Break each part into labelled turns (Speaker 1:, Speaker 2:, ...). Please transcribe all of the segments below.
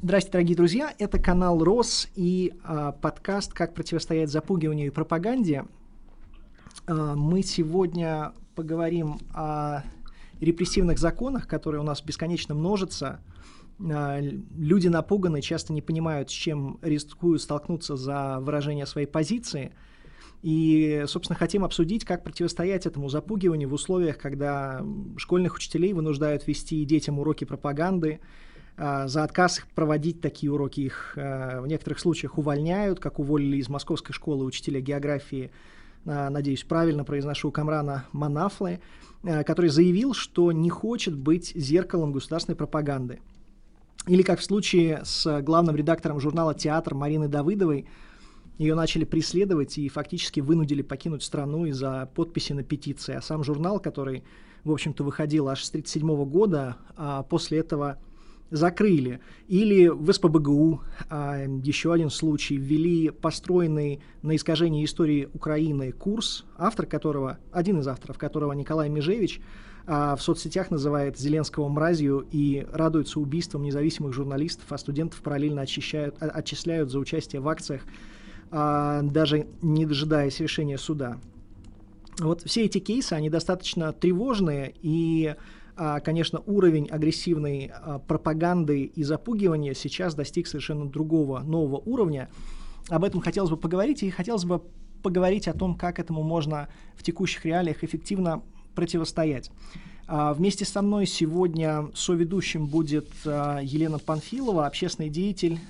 Speaker 1: Здравствуйте, дорогие друзья. Это канал РОС и э, подкаст «Как противостоять запугиванию и пропаганде». Э, мы сегодня поговорим о репрессивных законах, которые у нас бесконечно множатся. Э, люди напуганы, часто не понимают, с чем рискуют столкнуться за выражение своей позиции. И, собственно, хотим обсудить, как противостоять этому запугиванию в условиях, когда школьных учителей вынуждают вести детям уроки пропаганды, за отказ проводить такие уроки их а, в некоторых случаях увольняют, как уволили из Московской школы учителя географии, а, надеюсь, правильно произношу, Камрана Манафлы, который заявил, что не хочет быть зеркалом государственной пропаганды. Или как в случае с главным редактором журнала «Театр» Мариной Давыдовой, ее начали преследовать и фактически вынудили покинуть страну из-за подписи на петиции. А сам журнал, который, в общем-то, выходил аж с 1937 года, а после этого закрыли. Или в СПБГУ, а, еще один случай, ввели построенный на искажении истории Украины курс, автор которого, один из авторов которого Николай Межевич, а, в соцсетях называет Зеленского мразью и радуется убийствам независимых журналистов, а студентов параллельно очищают, а, отчисляют за участие в акциях, а, даже не дожидаясь решения суда. Вот все эти кейсы, они достаточно тревожные, и конечно, уровень агрессивной а, пропаганды и запугивания сейчас достиг совершенно другого, нового уровня. Об этом хотелось бы поговорить, и хотелось бы поговорить о том, как этому можно в текущих реалиях эффективно противостоять. А, вместе со мной сегодня соведущим будет Елена Панфилова, общественный деятель,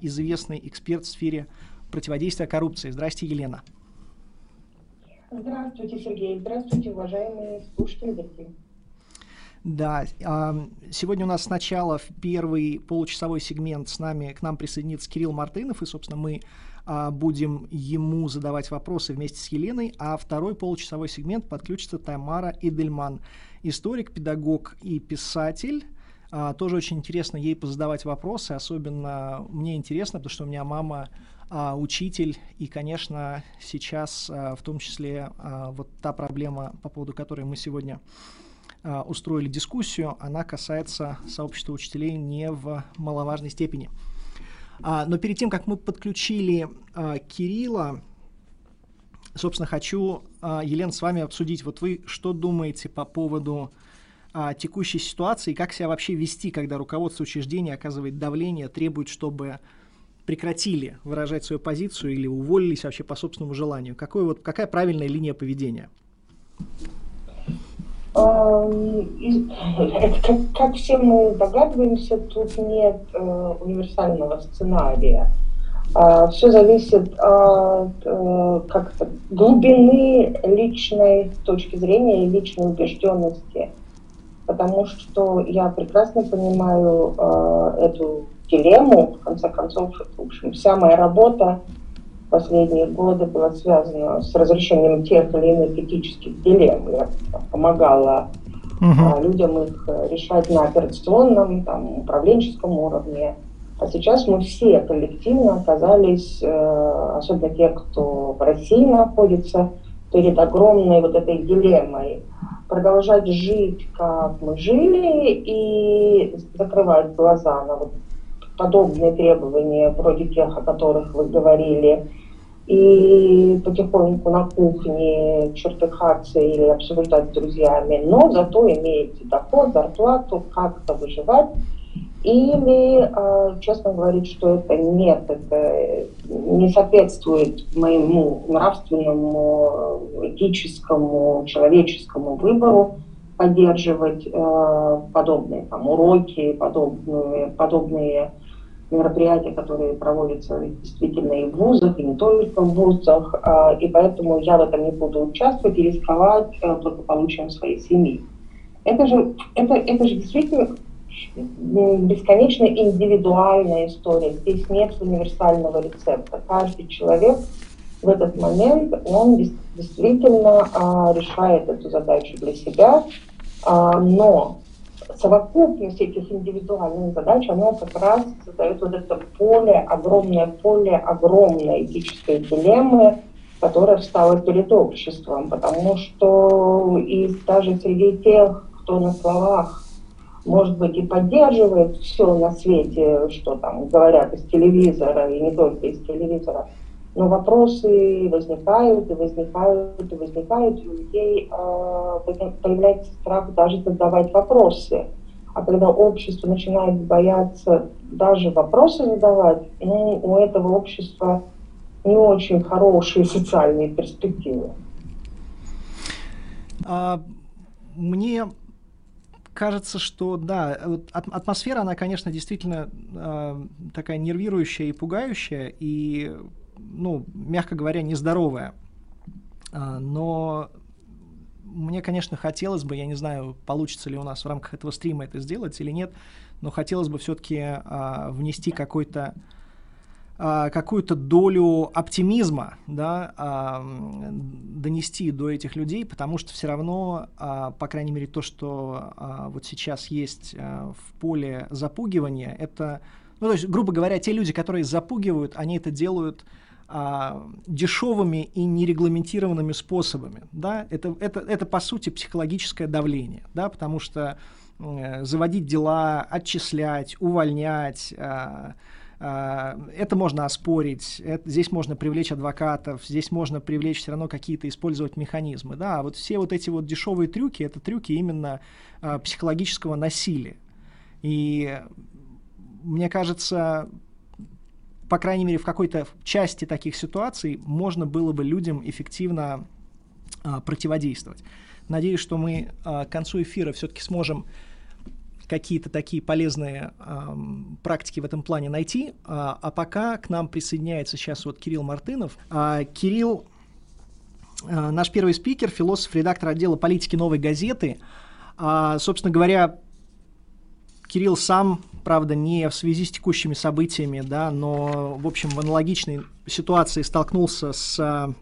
Speaker 1: известный эксперт в сфере противодействия коррупции. Здрасте, Елена.
Speaker 2: Здравствуйте, Сергей. Здравствуйте, уважаемые слушатели.
Speaker 1: Да, сегодня у нас сначала в первый получасовой сегмент с нами, к нам присоединится Кирилл Мартынов, и, собственно, мы а, будем ему задавать вопросы вместе с Еленой, а второй получасовой сегмент подключится Тамара Идельман, историк, педагог и писатель. А, тоже очень интересно ей позадавать вопросы, особенно мне интересно, потому что у меня мама а, учитель, и, конечно, сейчас в том числе вот та проблема, по поводу которой мы сегодня а, устроили дискуссию, она касается сообщества учителей не в маловажной степени. А, но перед тем, как мы подключили а, Кирилла, собственно, хочу, Елена, с вами обсудить. Вот вы что думаете по поводу текущей ситуации, как себя вообще вести, когда руководство учреждения оказывает давление, требует, чтобы прекратили выражать свою позицию или уволились вообще по собственному желанию? Какой вот, какая правильная линия поведения?
Speaker 2: Как, как все мы догадываемся, тут нет э, универсального сценария. Э, все зависит от э, как-то глубины личной точки зрения и личной убежденности. Потому что я прекрасно понимаю э, эту дилемму, в конце концов, в общем, вся моя работа последние годы была связана с разрешением тех или иных этических дилемм. Я помогала а, людям их э, решать на операционном, там, управленческом уровне. А сейчас мы все коллективно оказались, э, особенно те, кто в России находится, перед огромной вот этой дилеммой продолжать жить, как мы жили, и закрывать глаза на вот подобные требования, вроде тех, о которых вы говорили, и потихоньку на кухне чертыхаться или обсуждать с друзьями, но зато имеете доход, зарплату, как-то выживать. Или э, честно говорить, что это нет, это не соответствует моему нравственному, этическому, человеческому выбору поддерживать э, подобные там, уроки, подобные, подобные мероприятия, которые проводятся действительно и в вузах, и не только в вузах, а, и поэтому я в этом не буду участвовать и рисковать э, благополучием своей семьи. Это же, это, это же действительно бесконечно индивидуальная история. Здесь нет универсального рецепта. Каждый человек в этот момент, он действительно а, решает эту задачу для себя, а, но совокупность этих индивидуальных задач, она как раз создает вот это поле, огромное поле, огромной этической дилеммы, которая встала перед обществом, потому что и даже среди тех, кто на словах может быть, и поддерживает все на свете, что там говорят из телевизора, и не только из телевизора. Но вопросы возникают, и возникают, и возникают, и у людей э, появляется страх даже задавать вопросы. А когда общество начинает бояться даже вопросы задавать, ну, у этого общества не очень хорошие социальные перспективы.
Speaker 1: А, мне кажется, что да, атмосфера, она, конечно, действительно э, такая нервирующая и пугающая, и, ну, мягко говоря, нездоровая. Э, но мне, конечно, хотелось бы, я не знаю, получится ли у нас в рамках этого стрима это сделать или нет, но хотелось бы все-таки э, внести какой-то а, какую-то долю оптимизма да, а, донести до этих людей, потому что все равно, а, по крайней мере, то, что вот сейчас есть в поле запугивания, это, ну, то есть, грубо говоря, те люди, которые запугивают, они это делают дешевыми и нерегламентированными способами. Да? Это, это, это, по сути, психологическое давление, да? потому что э, заводить дела, отчислять, увольнять, а, это можно оспорить, это, здесь можно привлечь адвокатов, здесь можно привлечь все равно какие-то использовать механизмы. Да, а вот все вот эти вот дешевые трюки, это трюки именно а, психологического насилия. И мне кажется, по крайней мере, в какой-то части таких ситуаций можно было бы людям эффективно а, противодействовать. Надеюсь, что мы а, к концу эфира все-таки сможем какие-то такие полезные э, практики в этом плане найти. А, а пока к нам присоединяется сейчас вот Кирилл Мартынов. А, Кирилл а, наш первый спикер, философ, редактор отдела политики «Новой газеты». А, собственно говоря, Кирилл сам, правда, не в связи с текущими событиями, да, но, в общем, в аналогичной ситуации столкнулся с а,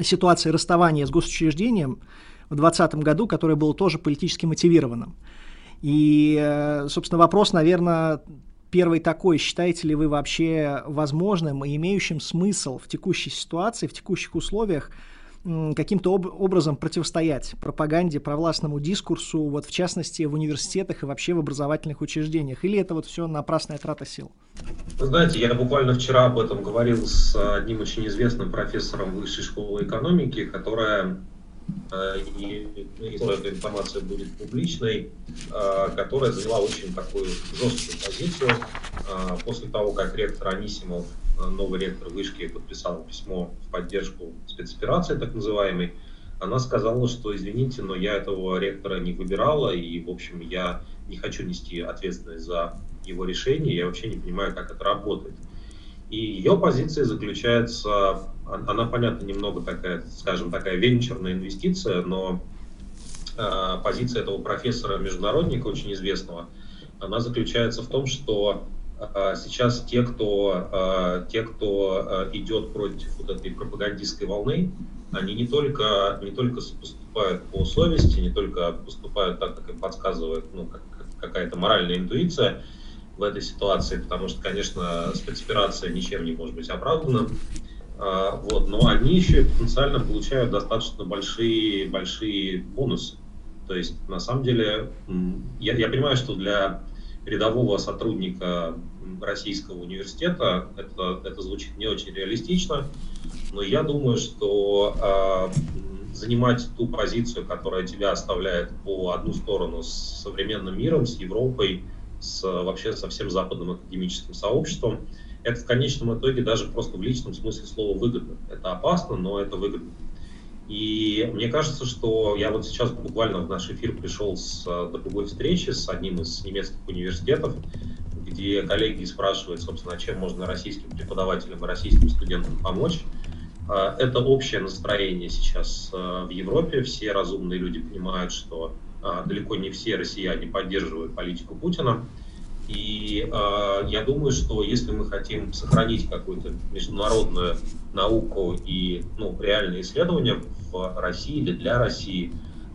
Speaker 1: ситуацией расставания с госучреждением в 2020 году, которое было тоже политически мотивированным. И, э, собственно, вопрос, наверное, первый такой. Считаете ли вы вообще возможным и имеющим смысл в текущей ситуации, в текущих условиях каким-то об образом противостоять пропаганде, провластному дискурсу, вот в частности в университетах и вообще в образовательных учреждениях? Или это вот все напрасная трата сил?
Speaker 3: Вы знаете, я буквально вчера об этом говорил с одним очень известным профессором высшей школы экономики, которая Э, и если эта информация будет публичной, э, которая заняла очень такую жесткую позицию. Э, после того, как ректор Анисимов, новый ректор вышки, подписал письмо в поддержку спецоперации, так называемой, она сказала, что, извините, но я этого ректора не выбирала, и, в общем, я не хочу нести ответственность за его решение, я вообще не понимаю, как это работает. И ее позиция заключается, она, понятно, немного такая, скажем, такая венчурная инвестиция, но э, позиция этого профессора-международника, очень известного, она заключается в том, что сейчас те, кто, э, те, кто э, идет против вот этой пропагандистской волны, они не только, не только поступают по совести, не только поступают так, как им подсказывает ну, как, какая-то моральная интуиция, в этой ситуации, потому что, конечно, спецоперация ничем не может быть оправдана. А, вот, но они еще потенциально получают достаточно большие, большие бонусы. То есть, на самом деле, я, я понимаю, что для рядового сотрудника российского университета это, это звучит не очень реалистично, но я думаю, что э, занимать ту позицию, которая тебя оставляет по одну сторону с современным миром, с Европой, с, вообще со всем западным академическим сообществом, это в конечном итоге даже просто в личном смысле слова выгодно. Это опасно, но это выгодно. И мне кажется, что я вот сейчас буквально в наш эфир пришел с другой встречи с одним из немецких университетов, где коллеги спрашивают, собственно, чем можно российским преподавателям и российским студентам помочь. А, это общее настроение сейчас а, в Европе. Все разумные люди понимают, что а, далеко не все россияне поддерживают политику Путина. И э, я думаю, что если мы хотим сохранить какую-то международную науку и ну, реальные исследования в России или для России,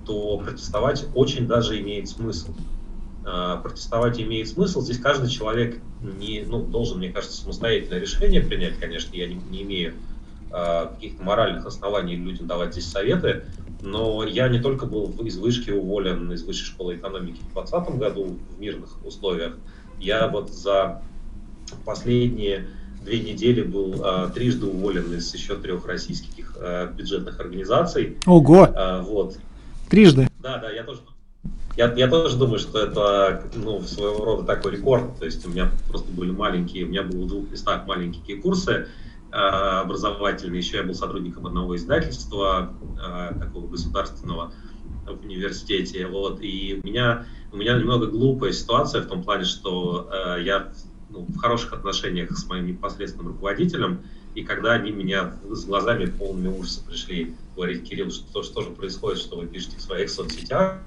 Speaker 3: то протестовать очень даже имеет смысл. Э, протестовать имеет смысл. Здесь каждый человек не, ну, должен, мне кажется, самостоятельное решение принять. Конечно, я не, не имею э, каких-то моральных оснований людям давать здесь советы, Но я не только был из вышки уволен из высшей школы экономики в 2020 году в мирных условиях, я вот за последние две недели был а, трижды уволен из еще трех российских а, бюджетных организаций.
Speaker 1: Ого!
Speaker 3: А, вот.
Speaker 1: Трижды?
Speaker 3: Да, да, я тоже я, я тоже думаю, что это ну, своего рода такой рекорд. То есть у меня просто были маленькие, у меня было в двух местах маленькие курсы э, образовательные. Еще я был сотрудником одного издательства, э, такого государственного в университете. Вот, и у меня, у меня немного глупая ситуация в том плане, что э, я ну, в хороших отношениях с моим непосредственным руководителем, и когда они меня с глазами полными ужаса пришли говорить, Кирилл, что, что же происходит, что вы пишете в своих соцсетях,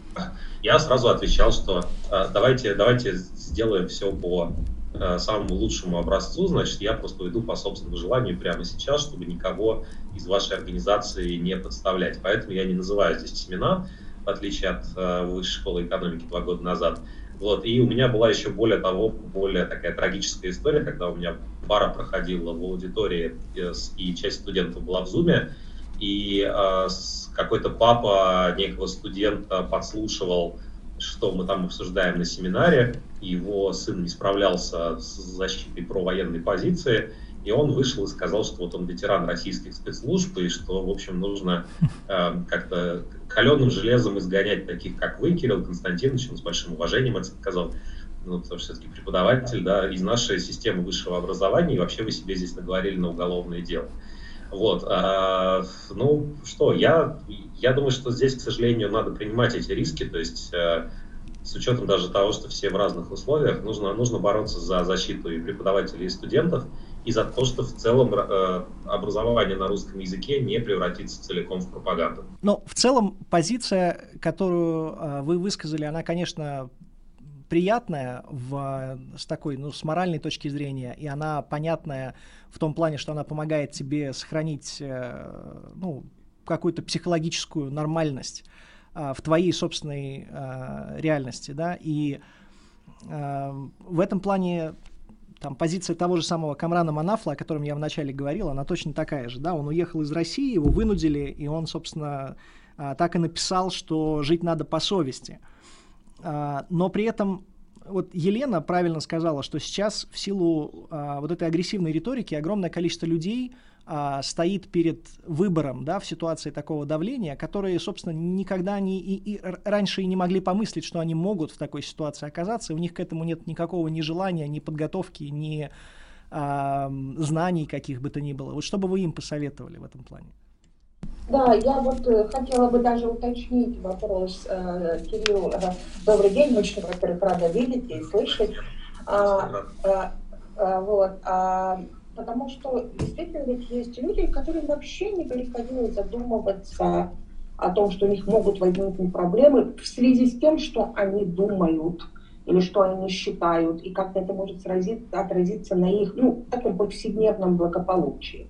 Speaker 3: я сразу отвечал, что э, давайте, давайте сделаем все по э, самому лучшему образцу, значит, я просто уйду по собственному желанию прямо сейчас, чтобы никого из вашей организации не подставлять. Поэтому я не называю здесь имена, в отличие от э, высшей школы экономики два года назад. Вот. И у меня была еще более того, более такая трагическая история, когда у меня пара проходила в аудитории, и часть студентов была в Зуме, и э, какой-то папа некого студента подслушивал, что мы там обсуждаем на семинаре, его сын не справлялся с защитой провоенной позиции, и он вышел и сказал, что вот он ветеран российских спецслужб, и что, в общем, нужно э, как-то каленым железом изгонять таких, как вы, Кирилл Константинович, он с большим уважением это сказал, ну, потому что все-таки преподаватель, да, из нашей системы высшего образования, и вообще вы себе здесь наговорили на уголовное дело. Вот, а, ну что, я, я думаю, что здесь, к сожалению, надо принимать эти риски, то есть э, с учетом даже того, что все в разных условиях, нужно, нужно бороться за защиту и преподавателей, и студентов, и за то, что в целом э, образование на русском языке не превратится целиком в пропаганду.
Speaker 1: Но в целом позиция, которую э, вы высказали, она, конечно, приятная в, с такой, ну, с моральной точки зрения, и она понятная в том плане, что она помогает тебе сохранить, э, ну, какую-то психологическую нормальность э, в твоей собственной э, реальности, да, и э, в этом плане там позиция того же самого Камрана Манафла, о котором я вначале говорил, она точно такая же, да, он уехал из России, его вынудили, и он, собственно, э, так и написал, что жить надо по совести – а, но при этом вот Елена правильно сказала, что сейчас в силу а, вот этой агрессивной риторики огромное количество людей а, стоит перед выбором, да, в ситуации такого давления, которые, собственно, никогда не и, и раньше и не могли помыслить, что они могут в такой ситуации оказаться, у них к этому нет никакого ни желания, ни подготовки, ни а, знаний каких бы то ни было. Вот что бы вы им посоветовали в этом плане?
Speaker 2: Да, я вот э, хотела бы даже уточнить вопрос, э, Кирилл. Добрый день, очень, во-первых, рада видеть и слышать. А, а, а, вот, а, потому что действительно ведь есть люди, которым вообще не приходилось задумываться о том, что у них могут возникнуть проблемы в связи с тем, что они думают или что они считают, и как это может сразиться, отразиться на их ну, таком повседневном благополучии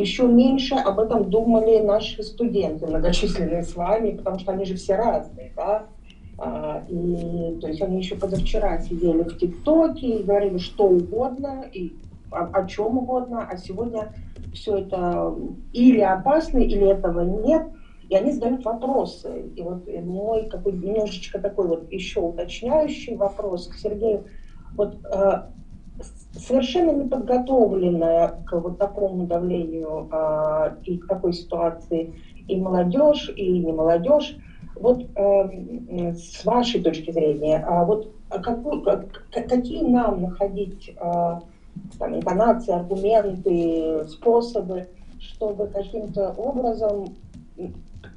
Speaker 2: еще меньше об этом думали наши студенты, многочисленные с вами, потому что они же все разные, да. А, и, то есть они еще позавчера сидели в ТикТоке и говорили что угодно, и о, о чем угодно, а сегодня все это или опасно, или этого нет, и они задают вопросы. И вот мой какой немножечко такой вот еще уточняющий вопрос к Сергею. Вот э, совершенно не подготовленная к вот такому давлению а, и к такой ситуации и молодежь, и не молодежь. Вот э, с вашей точки зрения, а вот какую, как, какие нам находить э, там, интонации, аргументы, способы, чтобы каким-то образом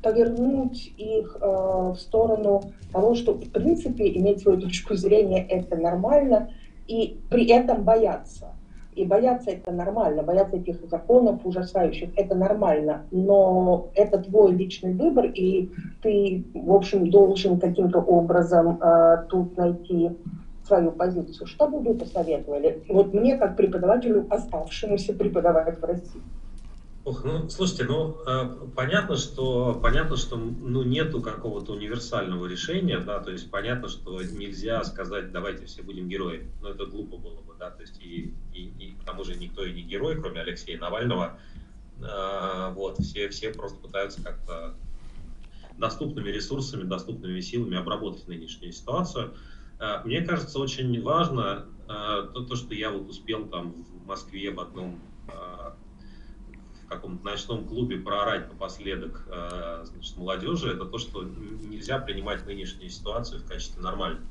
Speaker 2: повернуть их э, в сторону того, что в принципе иметь свою точку зрения это нормально, и при этом бояться. И бояться это нормально, бояться этих законов ужасающих, это нормально, но это твой личный выбор, и ты, в общем, должен каким-то образом э, тут найти свою позицию. Что бы вы посоветовали? Вот мне, как преподавателю, оставшемуся преподавать в России.
Speaker 3: Ох, ну, слушайте, ну, э, понятно, что, понятно, что, ну, нету какого-то универсального решения, да, то есть понятно, что нельзя сказать, давайте все будем героями, но это глупо было бы, да, то есть и, и, и к тому же никто и не герой, кроме Алексея Навального, э, вот, все, все просто пытаются как-то доступными ресурсами, доступными силами обработать нынешнюю ситуацию. Э, мне кажется, очень важно э, то, то, что я вот успел там в Москве в одном каком-то ночном клубе проорать напоследок значит, молодежи, это то, что нельзя принимать нынешнюю ситуацию в качестве нормальной.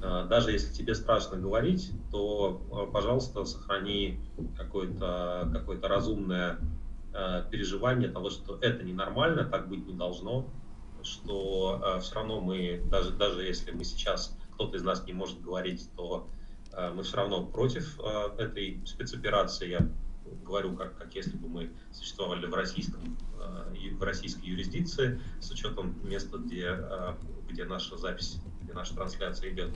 Speaker 3: Даже если тебе страшно говорить, то, пожалуйста, сохрани какое-то какое разумное переживание того, что это ненормально, так быть не должно, что все равно мы, даже, даже если мы сейчас кто-то из нас не может говорить, то э, мы все равно против э, этой спецоперации. Я говорю, как, как если бы мы существовали в, российском, э, в российской юрисдикции с учетом места, где, где наша запись, где наша трансляция идет.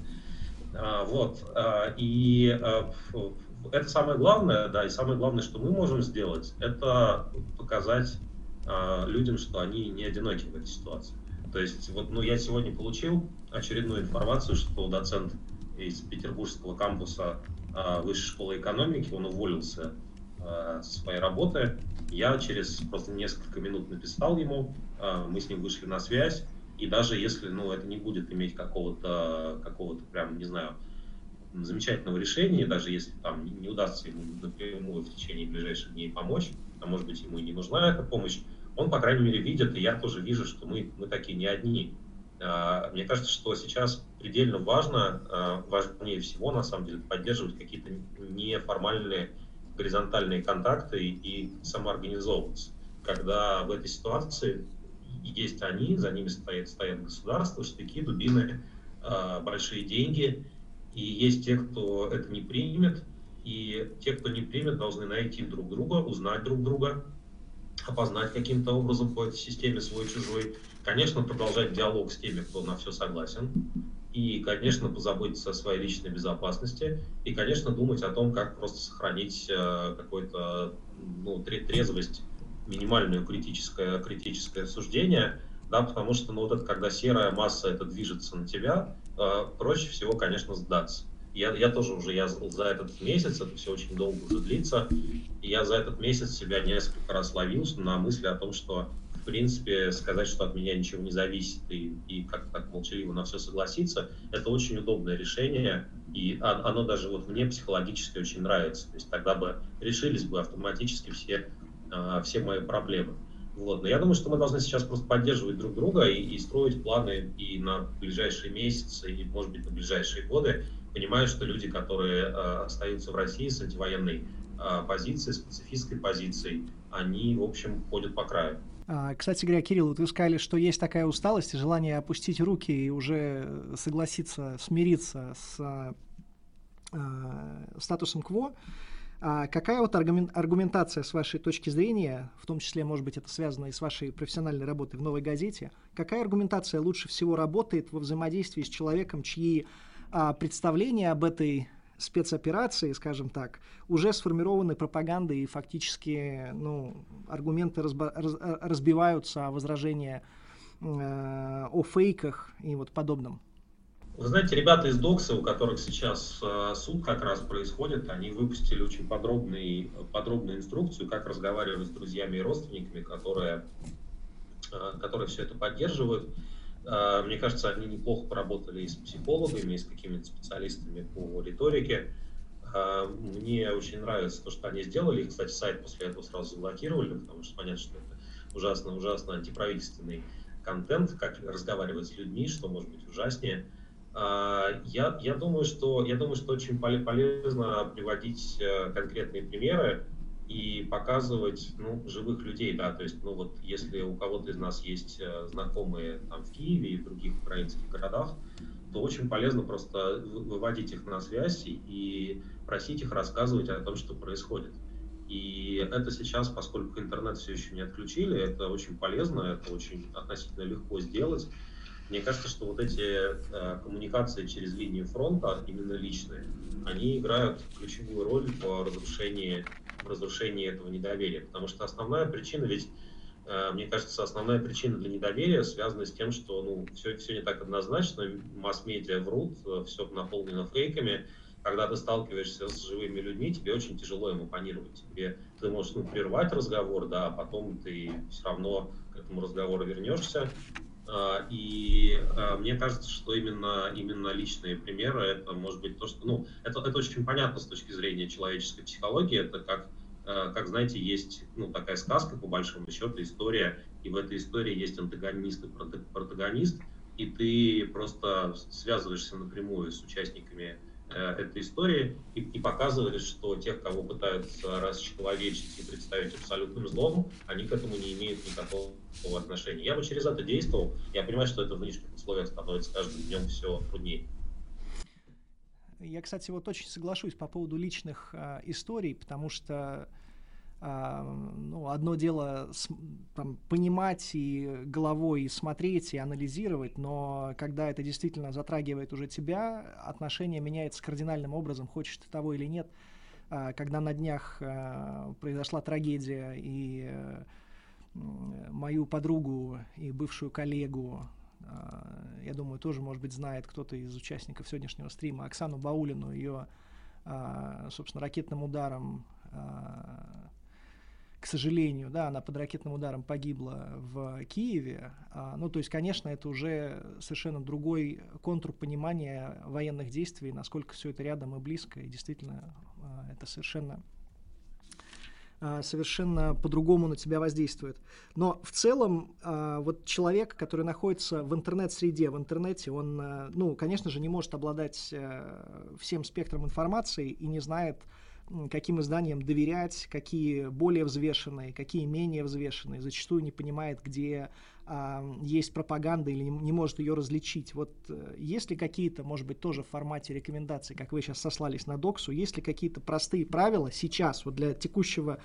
Speaker 3: Вот. И это самое главное, да, и самое главное, что мы можем сделать, это показать людям, что они не одиноки в этой ситуации. То есть, вот, ну, я сегодня получил очередную информацию, что доцент из петербургского кампуса э, Высшей школы экономики, он уволился э, своей работы. Я через просто несколько минут написал ему, э, мы с ним вышли на связь, и даже если, ну, это не будет иметь какого-то, какого-то прям, не знаю, замечательного решения, даже если там не удастся ему напрямую в течение ближайших дней помочь, а может быть ему и не нужна эта помощь, он, по крайней мере, видит, и я тоже вижу, что мы, мы такие не одни. А, мне кажется, что сейчас предельно важно, а, важнее всего, на самом деле, поддерживать какие-то неформальные горизонтальные контакты и самоорганизовываться. Когда в этой ситуации есть они, за ними стоят, стоят государства, штыки, дубины, а, большие деньги, и есть те, кто это не примет, и те, кто не примет, должны найти друг друга, узнать друг друга, опознать каким-то образом по этой системе свой-чужой, конечно, продолжать диалог с теми, кто на все согласен, и, конечно, позаботиться о своей личной безопасности, и, конечно, думать о том, как просто сохранить э, какую-то ну, трезвость, минимальную критическое, критическое суждение, да, потому что, ну, вот это, когда серая масса это движется на тебя, э, проще всего, конечно, сдаться. Я, я тоже уже, я за этот месяц, это все очень долго уже длится, и я за этот месяц себя несколько раз ловился на мысли о том, что, принципе, сказать, что от меня ничего не зависит, и, и как так молчаливо на все согласиться, это очень удобное решение, и оно даже вот мне психологически очень нравится. То есть тогда бы решились бы автоматически все, а, все мои проблемы. Вот. Но я думаю, что мы должны сейчас просто поддерживать друг друга и, и строить планы и на ближайшие месяцы, и, может быть, на ближайшие годы, понимаю, что люди, которые э, остаются в России с антивоенной э, позицией, с позицией, они, в общем, ходят по краю.
Speaker 1: А, кстати говоря, Кирилл, вот вы сказали, что есть такая усталость и желание опустить руки и уже согласиться, смириться с э, статусом КВО. А какая вот аргументация с вашей точки зрения, в том числе, может быть, это связано и с вашей профессиональной работой в «Новой газете», какая аргументация лучше всего работает во взаимодействии с человеком, чьи а, представления об этой спецоперации, скажем так, уже сформированы пропагандой и фактически ну, аргументы разба- раз- разбиваются, а возражения э, о фейках и вот подобном.
Speaker 3: Вы знаете, ребята из Докса, у которых сейчас э, суд как раз происходит, они выпустили очень подробный, подробную инструкцию, как разговаривать с друзьями и родственниками, которые, э, которые все это поддерживают. А, мне кажется, они неплохо поработали и с психологами, и с какими-то специалистами по риторике. А, мне очень нравится то, что они сделали. И, кстати, сайт после этого сразу заблокировали, потому что понятно, что это ужасно-ужасно антиправительственный контент, как разговаривать с людьми, что может быть ужаснее. А, я, я, думаю, что, я думаю, что очень полезно приводить э, конкретные примеры, и показывать ну, живых людей, да, то есть, ну вот, если у кого-то из нас есть э, знакомые там в Киеве и в других украинских городах, то очень полезно просто выводить их на связь и просить их рассказывать о том, что происходит. И это сейчас, поскольку интернет все еще не отключили, это очень полезно, это очень относительно легко сделать. Мне кажется, что вот эти э, коммуникации через линию фронта, именно личные, они играют ключевую роль в разрушении в разрушении этого недоверия. Потому что основная причина, ведь, э, мне кажется, основная причина для недоверия связана с тем, что ну, все, все не так однозначно, масс-медиа врут, э, все наполнено фейками. Когда ты сталкиваешься с живыми людьми, тебе очень тяжело им оппонировать. Тебе, ты можешь ну, прервать разговор, да, а потом ты все равно к этому разговору вернешься. А, и а, мне кажется, что именно, именно личные примеры, это может быть то, что, ну, это, это очень понятно с точки зрения человеческой психологии, это как, а, как знаете, есть, ну, такая сказка, по большому счету, история, и в этой истории есть антагонист и протагонист, и ты просто связываешься напрямую с участниками Э, этой истории и, и показывали, что тех, кого пытаются расчеловечить и представить абсолютным злом, они к этому не имеют никакого отношения. Я бы через это действовал. Я понимаю, что это в нынешних условиях становится каждым днем все труднее.
Speaker 1: Я, кстати, вот очень соглашусь по поводу личных э, историй, потому что а, ну, одно дело там, понимать и головой и смотреть и анализировать, но когда это действительно затрагивает уже тебя, отношение меняется кардинальным образом, хочешь ты того или нет. А, когда на днях а, произошла трагедия и мою подругу и бывшую коллегу, я думаю, тоже, может быть, знает кто-то из участников сегодняшнего стрима, Оксану Баулину, ее, собственно, ракетным ударом к сожалению, да, она под ракетным ударом погибла в Киеве. А, ну, то есть, конечно, это уже совершенно другой контур понимания военных действий, насколько все это рядом и близко, и действительно а, это совершенно а, совершенно по-другому на тебя воздействует. Но в целом а, вот человек, который находится в интернет-среде, в интернете, он, а, ну, конечно же, не может обладать э, всем спектром информации и не знает, каким изданиям доверять, какие более взвешенные, какие менее взвешенные, зачастую не понимает, где а, есть пропаганда или не, не может ее различить. Вот э, есть ли какие-то, может быть, тоже в формате рекомендаций, как вы сейчас сослались на доксу, есть ли какие-то простые правила сейчас вот для текущего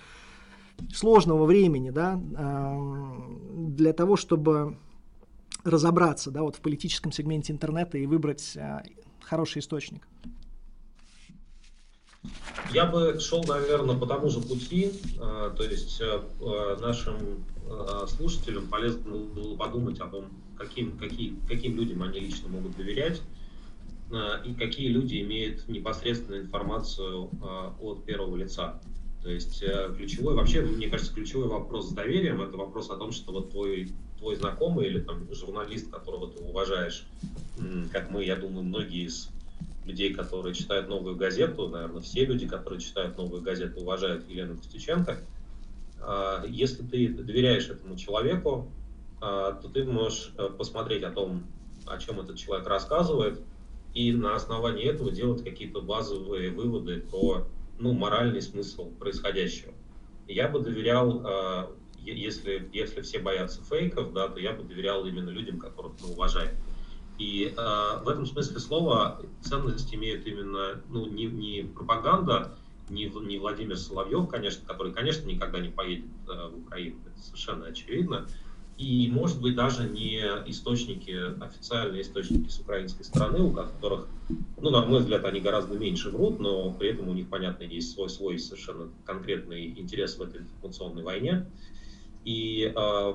Speaker 1: сложного времени, да, а, для того, чтобы разобраться, да, вот в политическом сегменте интернета и выбрать а, хороший источник?
Speaker 3: Я бы шел, наверное, по тому же пути, а, то есть э, э, нашим э, слушателям полезно было подумать о том, каким, какие, каким людям они лично могут доверять, и какие люди имеют непосредственную информацию от первого лица. То есть ключевой, вообще, мне кажется, ключевой вопрос с доверием – это вопрос о том, что вот твой, твой знакомый или там журналист, которого ты уважаешь, как мы, я думаю, многие из людей, которые читают новую газету, наверное, все люди, которые читают новую газету, уважают Елену Костюченко. А, если ты доверяешь этому человеку, а, то ты можешь э, посмотреть о том, о чем этот человек рассказывает, и на основании этого делать какие-то базовые выводы про ну, моральный смысл происходящего. Я бы доверял, а, если, если все боятся фейков, да, то я бы доверял именно людям, которых мы уважаем. И э, в этом смысле слова ценность имеют именно ну, не, не пропаганда, не, не Владимир Соловьев, конечно, который, конечно, никогда не поедет э, в Украину, это совершенно очевидно. И, может быть, даже не источники, официальные источники с украинской стороны, у которых, ну, на мой взгляд, они гораздо меньше врут, но при этом у них, понятно, есть свой, свой совершенно конкретный интерес в этой информационной войне. И э,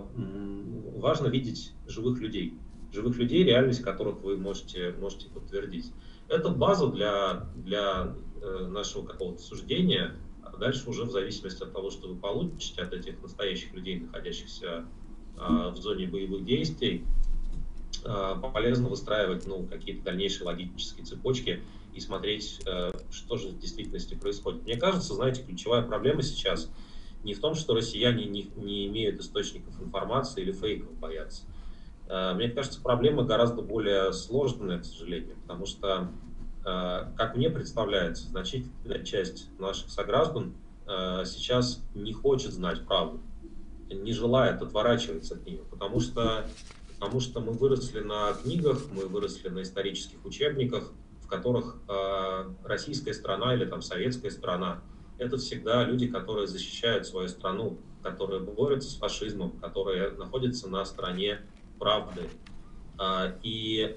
Speaker 3: важно видеть живых людей, живых людей, реальность которых вы можете, можете подтвердить. Это база для, для э, нашего какого-то суждения, а дальше уже в зависимости от того, что вы получите от этих настоящих людей, находящихся э, в зоне боевых действий, э, полезно выстраивать ну, какие-то дальнейшие логические цепочки и смотреть, э, что же в действительности происходит. Мне кажется, знаете, ключевая проблема сейчас не в том, что россияне не, не имеют источников информации или фейков боятся. Э, мне кажется, проблема гораздо более сложная, к сожалению, потому что, э, как мне представляется, значительная часть наших сограждан э, сейчас не хочет знать правду, не желает отворачиваться от нее, потому что, потому что мы выросли на книгах, мы выросли на исторических учебниках, в которых российская страна или там советская страна это всегда люди, которые защищают свою страну, которые борются с фашизмом, которые находятся на стороне правды. А, и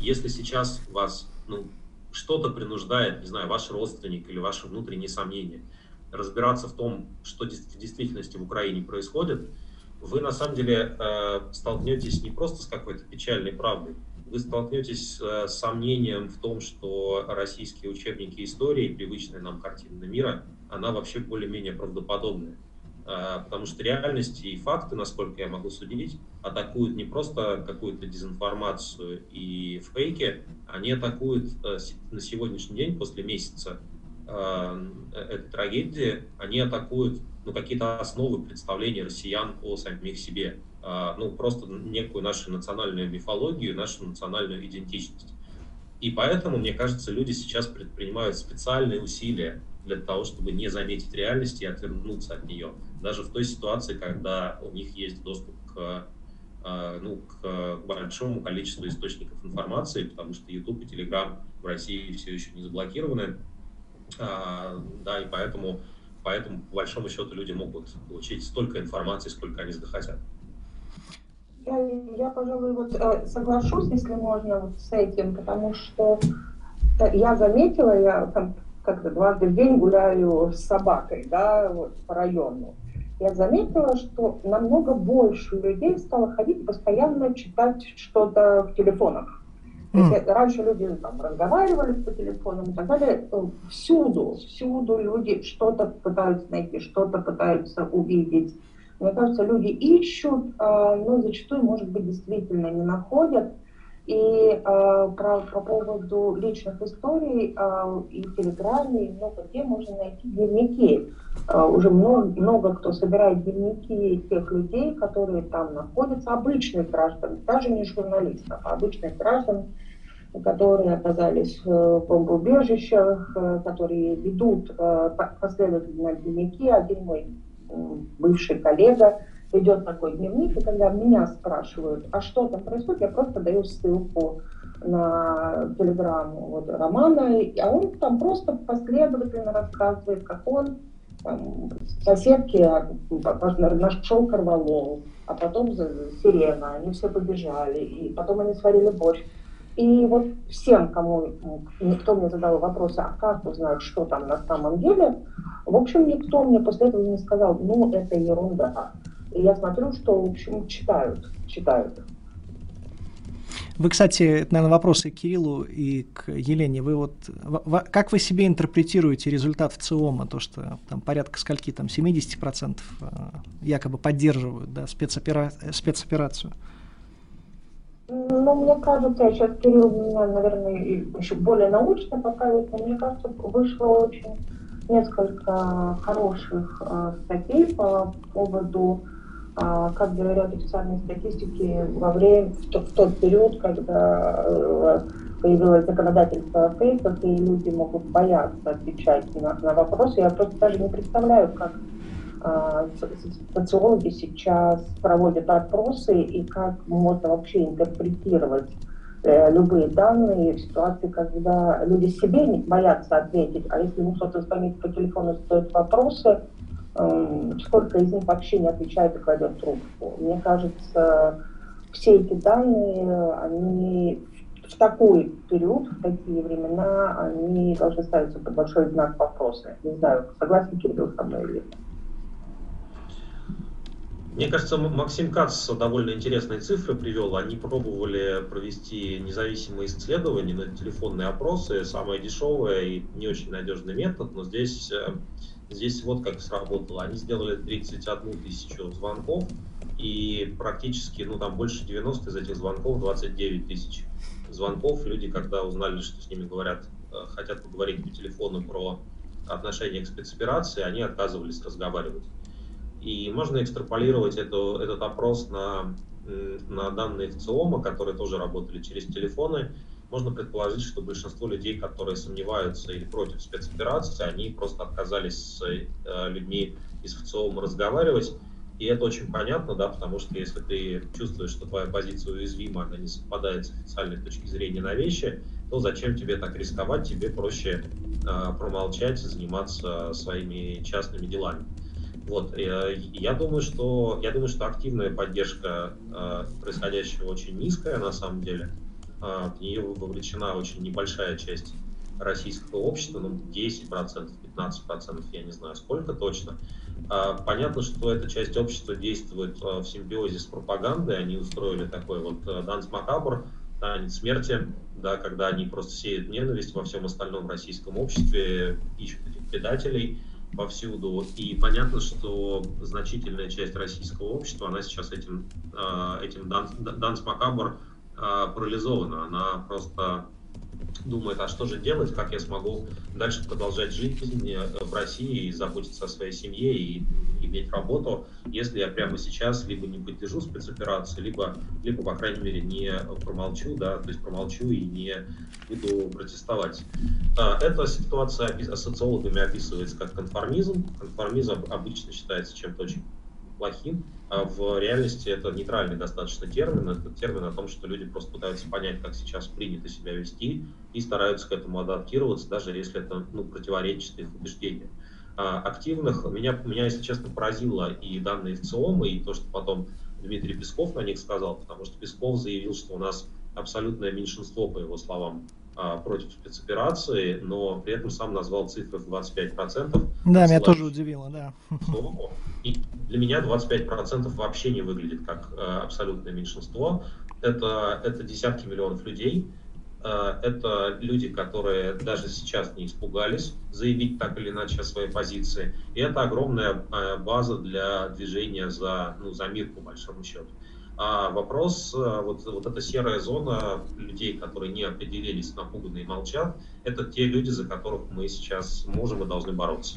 Speaker 3: если сейчас вас ну, что-то принуждает, не знаю, ваш родственник или ваши внутренние сомнения, разбираться в том, что в действительности в Украине происходит, вы на самом деле э, столкнетесь не просто с какой-то печальной правдой, вы столкнетесь э, с сомнением в том, что российские учебники истории, привычная нам картина мира, она вообще более-менее правдоподобная. А, потому что реальность и факты, насколько я могу судить, атакуют не просто какую-то дезинформацию и фейки, они атакуют э, на сегодняшний день, после месяца э, этой трагедии, они атакуют ну, какие-то основы представления россиян о самих себе, а, ну, просто некую нашу национальную мифологию, нашу национальную идентичность. И поэтому, мне кажется, люди сейчас предпринимают специальные усилия для того, чтобы не заметить реальность и отвернуться от нее. Даже в той ситуации, когда у них есть доступ к, а, ну, к большому количеству источников информации, потому что YouTube и Telegram в России все еще не заблокированы. А, да, и поэтому, поэтому, по большому счету, люди могут получить столько информации, сколько они захотят.
Speaker 2: Я, я пожалуй, вот э, соглашусь, если можно, вот с этим, потому что э, я заметила, я там как-то дважды в день гуляю с собакой, да, вот по району. Я заметила, что намного больше людей стало ходить постоянно читать что-то в телефонах. Mm. раньше люди там, разговаривали по телефонам и так далее. Э, всюду, всюду люди что-то пытаются найти, что-то пытаются увидеть. Мне кажется, люди ищут, а, но зачастую, может быть, действительно не находят. И э, про, по поводу личных историй э, и в Телеграме, и много где можно найти дневники. Э, уже много, много кто собирает дневники тех людей, которые там находятся, обычных граждан, даже не журналистов, а обычных граждан, которые оказались в бомбоубежищах, которые ведут э, последовательно дневники. Один мой бывший коллега ведет такой дневник, и когда меня спрашивают, а что там происходит, я просто даю ссылку на телеграмму вот, Романа, а он там просто последовательно рассказывает, как он там, соседки нашел корвалол, а потом сирена, они все побежали, и потом они сварили борщ. И вот всем, кому никто мне задал вопросы, а как узнать, что там на самом деле, в общем, никто мне после этого не сказал, ну, это ерунда. И я смотрю, что, в общем, читают, читают.
Speaker 1: Вы, кстати, это, наверное, вопросы к Кириллу и к Елене. Вы вот, как вы себе интерпретируете результат в ЦИОМа, то, что там порядка скольки, там 70% э, якобы поддерживают да, спецопера... спецоперацию?
Speaker 2: Ну, мне кажется, сейчас Кирилл меня, наверное, еще более научно поправит, но мне кажется, вышло очень несколько хороших э, статей по поводу как говорят официальные статистики, во время, в тот, в тот период, когда э, появилось законодательство о фейках, и люди могут бояться отвечать на, на вопросы, я просто даже не представляю, как а, социологи сейчас проводят опросы и как можно вообще интерпретировать э, любые данные в ситуации, когда люди себе боятся ответить, а если ему кто-то звонит по телефону, задает вопросы, сколько из них вообще не отвечает и кладет трубку. Мне кажется, все эти данные, они в такой период, в такие времена, они должны ставиться под большой знак вопроса. Не знаю, согласен Кирилл со мной или нет.
Speaker 3: Мне кажется, Максим Кац довольно интересные цифры привел. Они пробовали провести независимые исследования телефонные опросы. Самое дешевое и не очень надежный метод, но здесь э, Здесь вот как сработало. Они сделали 31 тысячу звонков, и практически, ну там больше 90 из этих звонков, 29 тысяч звонков. Люди, когда узнали, что с ними говорят, э, хотят поговорить по телефону про отношение к спецоперации, они отказывались разговаривать. И можно экстраполировать эту, этот опрос на, на данные ВЦИОМа, которые тоже работали через телефоны можно предположить, что большинство людей, которые сомневаются или против спецоперации, они просто отказались с э, людьми из ВЦИОМа разговаривать. И это очень понятно, да, потому что если ты чувствуешь, что твоя позиция уязвима, она не совпадает с официальной точки зрения на вещи, то зачем тебе так рисковать, тебе проще э, промолчать, заниматься своими частными делами. Вот, э, я думаю, что я думаю, что активная поддержка э, происходящего очень низкая на самом деле. В нее вовлечена очень небольшая часть российского общества, ну, 10%, 15%, я не знаю сколько точно. А, понятно, что эта часть общества действует а, в симбиозе с пропагандой. Они устроили такой вот данс макабр, танец смерти, да, когда они просто сеют ненависть во всем остальном российском обществе, ищут этих предателей повсюду. И понятно, что значительная часть российского общества, она сейчас этим, этим данс, данс макабр парализована. Она просто думает, а что же делать, как я смогу дальше продолжать жить в России и заботиться о своей семье и иметь работу, если я прямо сейчас либо не поддержу спецоперацию, либо, либо по крайней мере, не промолчу, да, то есть промолчу и не буду протестовать. А, эта ситуация социологами описывается как конформизм. Конформизм обычно считается чем-то очень плохим, а в реальности это нейтральный достаточно термин. Это термин о том, что люди просто пытаются понять, как сейчас принято себя вести, и стараются к этому адаптироваться, даже если это ну, противоречит их убеждениям. А, активных меня, меня, если честно, поразило и данные ВЦИОМа, и то, что потом Дмитрий Песков на них сказал, потому что Песков заявил, что у нас абсолютное меньшинство, по его словам, против спецоперации, но при этом сам назвал цифры в 25%.
Speaker 1: Да, меня тоже удивило, да.
Speaker 3: И для меня 25% вообще не выглядит как э, абсолютное меньшинство. Это, это десятки миллионов людей. Э, это люди, которые даже сейчас не испугались заявить так или иначе о своей позиции. И это огромная э, база для движения за, ну, за мир, по большому счету. А вопрос, э, вот, вот эта серая зона людей, которые не определились, напуганы и молчат, это те люди, за которых мы сейчас можем и должны бороться.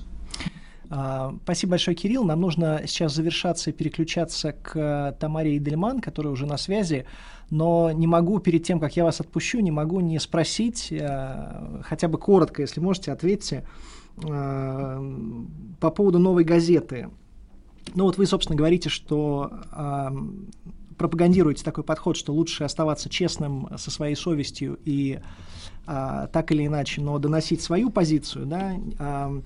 Speaker 1: А, спасибо большое, Кирилл. Нам нужно сейчас завершаться и переключаться к Тамаре Идельман, которая уже на связи. Но не могу, перед тем, как я вас отпущу, не могу не спросить, э, хотя бы коротко, если можете, ответьте, э, по поводу новой газеты. Ну вот вы, собственно, говорите, что пропагандируете такой подход, что лучше оставаться честным со своей совестью и а, так или иначе, но доносить свою позицию, да, а,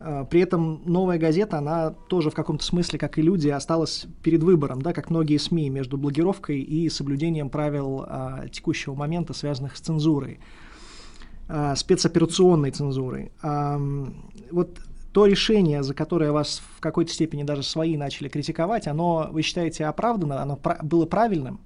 Speaker 1: а, при этом новая газета, она тоже в каком-то смысле, как и люди, осталась перед выбором, да, как многие СМИ, между блокировкой и соблюдением правил а, текущего момента, связанных с цензурой, а, спецоперационной цензурой. А, вот то решение, за которое вас в какой-то степени даже свои начали критиковать, оно, вы считаете, оправдано, оно было правильным?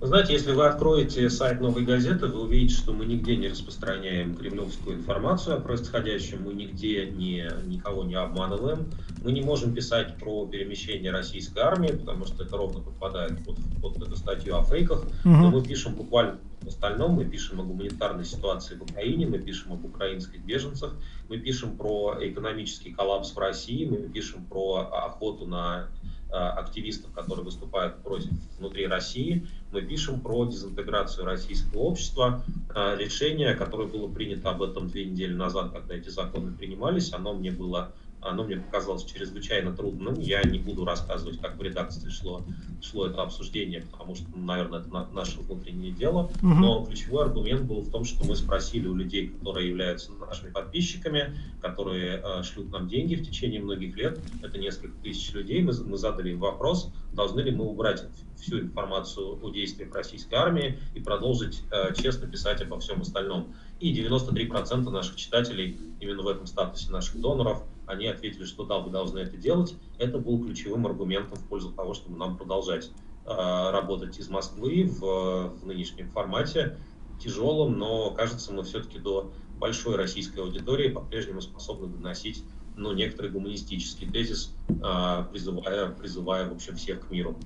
Speaker 3: знаете, если вы откроете сайт «Новой газеты», вы увидите, что мы нигде не распространяем кремлевскую информацию о происходящем, мы нигде не, никого не обманываем. Мы не можем писать про перемещение российской армии, потому что это ровно попадает под, под эту статью о фейках. Угу. Но мы пишем буквально остальном, мы пишем о гуманитарной ситуации в Украине, мы пишем об украинских беженцах, мы пишем про экономический коллапс в России, мы пишем про охоту на Э, активистов, которые выступают против внутри России. Мы пишем про дезинтеграцию российского общества. Э, решение, которое было принято об этом две недели назад, когда эти законы принимались, оно мне было оно мне показалось чрезвычайно трудным. Я не буду рассказывать, как в редакции шло, шло это обсуждение, потому что, наверное, это на, наше внутреннее дело. Угу. Но ключевой аргумент был в том, что мы спросили у людей, которые являются нашими подписчиками, которые э, шлют нам деньги в течение многих лет, это несколько тысяч людей, мы, мы задали им вопрос, должны ли мы убрать всю информацию о действиях российской армии и продолжить э, честно писать обо всем остальном. И 93% наших читателей именно в этом статусе наших доноров – они ответили, что да, вы должны это делать. Это был ключевым аргументом в пользу того, чтобы нам продолжать э, работать из Москвы в, в нынешнем формате, тяжелом, но кажется, мы все-таки до большой российской аудитории по-прежнему способны доносить ну, некоторый гуманистический тезис, э, призывая, призывая в общем, всех к миру.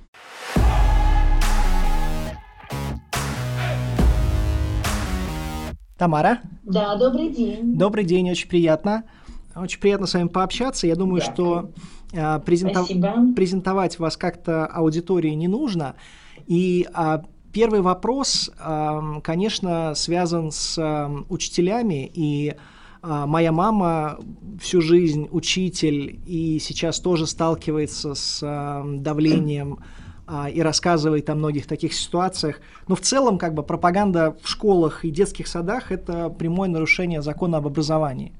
Speaker 1: Тамара?
Speaker 4: Да, добрый день.
Speaker 1: Добрый день, очень приятно. Очень приятно с вами пообщаться. Я думаю, да. что э, презентов... презентовать вас как-то аудитории не нужно. И э, первый вопрос, э, конечно, связан с э, учителями. И моя мама всю жизнь учитель и сейчас тоже сталкивается с давлением и рассказывает о многих таких ситуациях. Но в целом, как бы пропаганда в школах и детских садах это прямое нарушение закона об образовании.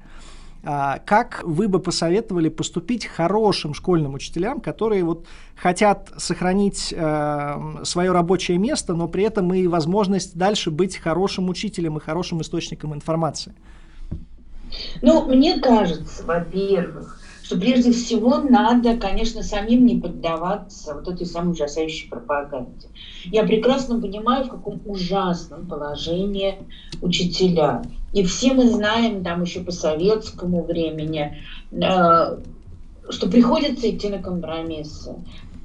Speaker 1: А, как вы бы посоветовали поступить хорошим школьным учителям, которые вот хотят сохранить э, свое рабочее место, но при этом и возможность дальше быть хорошим учителем и хорошим источником информации?
Speaker 4: Ну, мне кажется, во-первых, что прежде всего надо, конечно, самим не поддаваться вот этой самой ужасающей пропаганде. Я прекрасно понимаю, в каком ужасном положении учителя. И все мы знаем, там еще по советскому времени, э, что приходится идти на компромиссы.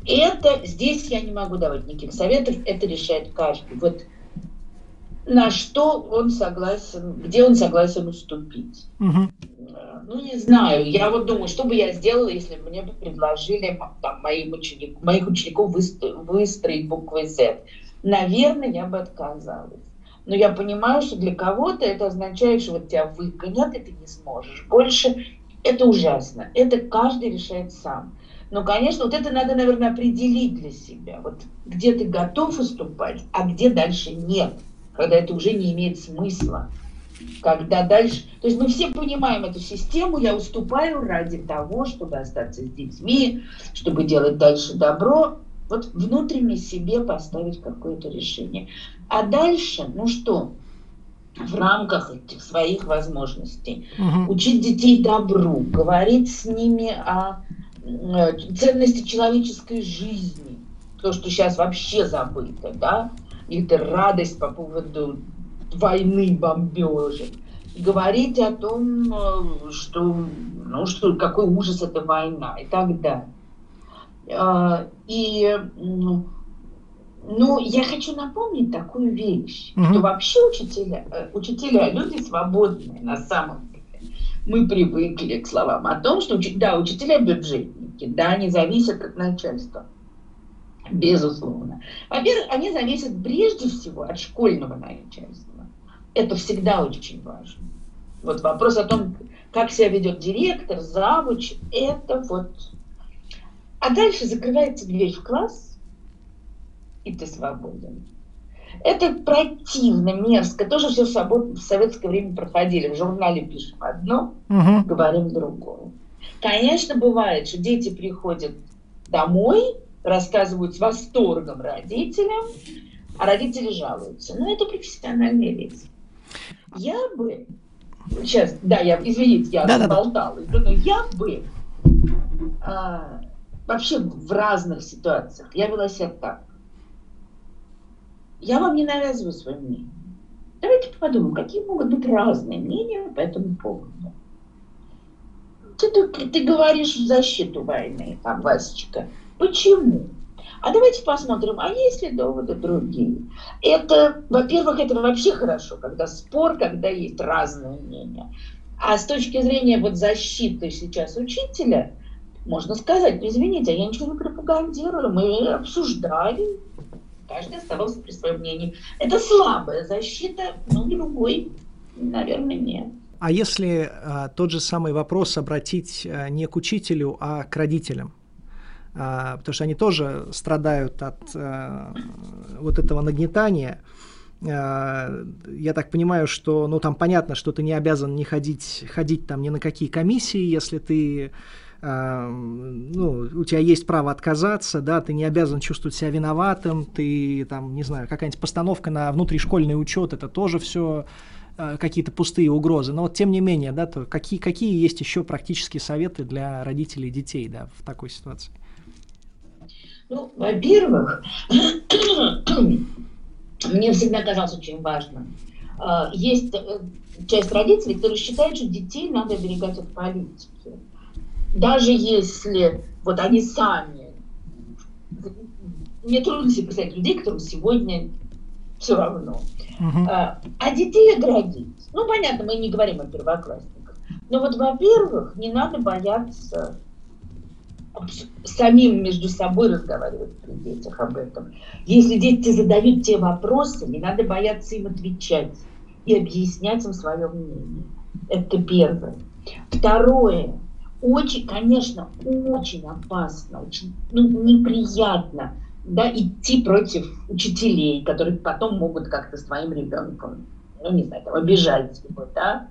Speaker 4: Это здесь я не могу давать никаких советов, это решает каждый. Вот на что он согласен, где он согласен уступить. Угу. Ну, не знаю. Я вот думаю, что бы я сделала, если бы мне бы предложили там, моим ученик, моих учеников выстроить буквой Z. Наверное, я бы отказалась. Но я понимаю, что для кого-то это означает, что вот тебя выгонят, и ты не сможешь. Больше это ужасно. Это каждый решает сам. Но, конечно, вот это надо, наверное, определить для себя. Вот где ты готов уступать, а где дальше нет. Когда это уже не имеет смысла когда дальше... То есть мы все понимаем эту систему, я уступаю ради того, чтобы остаться с детьми, чтобы делать дальше добро. Вот внутренне себе поставить какое-то решение. А дальше, ну что, в рамках этих своих возможностей, угу. учить детей добру, говорить с ними о э, ценности человеческой жизни, то, что сейчас вообще забыто, да, или радость по поводу войны, бомбежек, говорить о том, э, что, ну, что какой ужас эта война и так далее. А, и ну, я хочу напомнить такую вещь, mm-hmm. что вообще учителя, э, учителя люди свободные на самом деле. Мы привыкли к словам о том, что да, учителя бюджетники, да, они зависят от начальства. Безусловно. Во-первых, они зависят прежде всего от школьного начальства. Это всегда очень важно. Вот вопрос о том, как себя ведет директор, завуч, это вот... А дальше закрывается дверь в класс, и ты свободен. Это противно, мерзко. Тоже все в, советское время проходили. В журнале пишем одно, угу. говорим другое. Конечно, бывает, что дети приходят домой, рассказывают с восторгом родителям, а родители жалуются. Но это профессиональные лица. Я бы, сейчас, да, я, извините, я да, болтала, да, но я бы а, вообще в разных ситуациях, я вела себя так. Я вам не навязываю свое мнение. Давайте подумаем, какие могут быть разные мнения по этому поводу. Ты, ты, ты говоришь в защиту войны, там, Васечка. Почему? А давайте посмотрим, а есть ли доводы другие? Это, во-первых, это вообще хорошо, когда спор, когда есть разные мнения. А с точки зрения вот защиты сейчас учителя, можно сказать, извините, я ничего не пропагандирую, мы обсуждали, каждый оставался при своем мнении. Это слабая защита, но другой, наверное, нет.
Speaker 1: А если а, тот же самый вопрос обратить а, не к учителю, а к родителям? А, потому что они тоже страдают от а, вот этого нагнетания. А, я так понимаю, что, ну, там понятно, что ты не обязан не ходить, ходить там ни на какие комиссии, если ты ну, у тебя есть право отказаться, да, ты не обязан чувствовать себя виноватым, ты там, не знаю, какая-нибудь постановка на внутришкольный учет, это тоже все какие-то пустые угрозы. Но вот тем не менее, да, то какие, какие есть еще практические советы для родителей детей, да, в такой ситуации?
Speaker 4: Ну, во-первых, мне всегда казалось очень важно. А, есть э, часть родителей, которые считают, что детей надо оберегать от политики. Даже если вот они сами... Мне трудно себе представить людей, которым сегодня все равно. Uh-huh. А детей оградить. Ну, понятно, мы не говорим о первоклассниках. Но вот, во-первых, не надо бояться самим между собой разговаривать при детях об этом. Если дети задают те вопросы, не надо бояться им отвечать и объяснять им свое мнение. Это первое. Второе. Очень, конечно, очень опасно, очень ну, неприятно да, идти против учителей, которые потом могут как-то с твоим ребенком, ну не знаю, там, обижать его, да,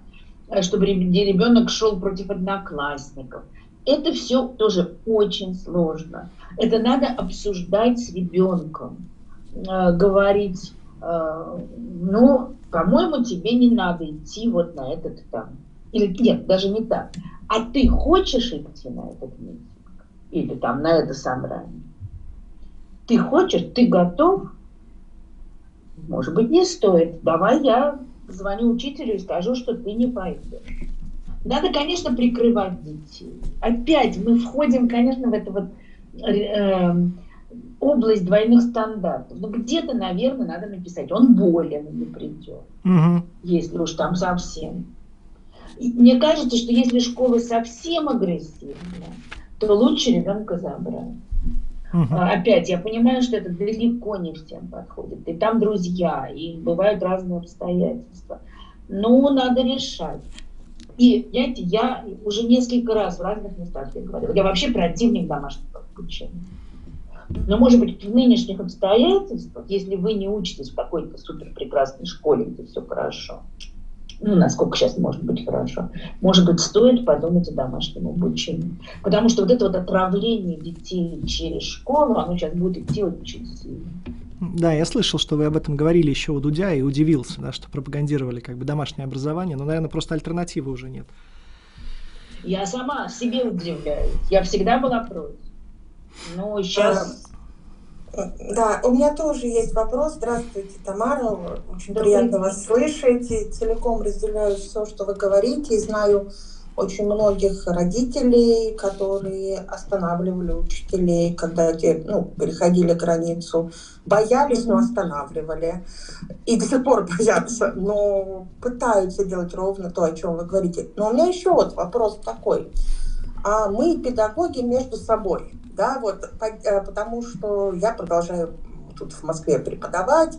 Speaker 4: чтобы ребенок шел против одноклассников – это все тоже очень сложно. Это надо обсуждать с ребенком, э, говорить, э, ну, по-моему, тебе не надо идти вот на этот там. Или нет, даже не так. А ты хочешь идти на этот митинг? Или там на это собрание? Ты хочешь, ты готов? Может быть, не стоит. Давай я звоню учителю и скажу, что ты не пойдешь. Надо, конечно, прикрывать детей. Опять мы входим, конечно, в эту вот э, область двойных стандартов. Но где-то, наверное, надо написать, он болен, не придет. Угу. Если уж там совсем. И мне кажется, что если школа совсем агрессивная, то лучше ребенка забрать. Угу. Опять, я понимаю, что это далеко не всем подходит. И там друзья, и бывают разные обстоятельства. Но надо решать. И, знаете, я уже несколько раз в разных местах говорила, я вообще противник домашнего обучения. Но, может быть, в нынешних обстоятельствах, если вы не учитесь в какой-то супер прекрасной школе, где все хорошо, ну, насколько сейчас может быть хорошо, может быть, стоит подумать о домашнем обучении. Потому что вот это вот отравление детей через школу, оно сейчас будет идти очень сильно.
Speaker 1: Да, я слышал, что вы об этом говорили еще у Дудя и удивился, да, что пропагандировали как бы домашнее образование, но, наверное, просто альтернативы уже нет.
Speaker 4: Я сама себе удивляюсь. Я всегда была против. Но сейчас...
Speaker 2: Да, у меня тоже есть вопрос. Здравствуйте, Тамара. Очень Добрый приятно вас слышать. И целиком разделяю все, что вы говорите. И знаю очень многих родителей, которые останавливали учителей, когда те ну, переходили границу, боялись, но останавливали. И до сих пор боятся, но пытаются делать ровно то, о чем вы говорите. Но у меня еще вот вопрос такой. А мы, педагоги, между собой, да, вот, э, потому что я продолжаю тут в Москве преподавать,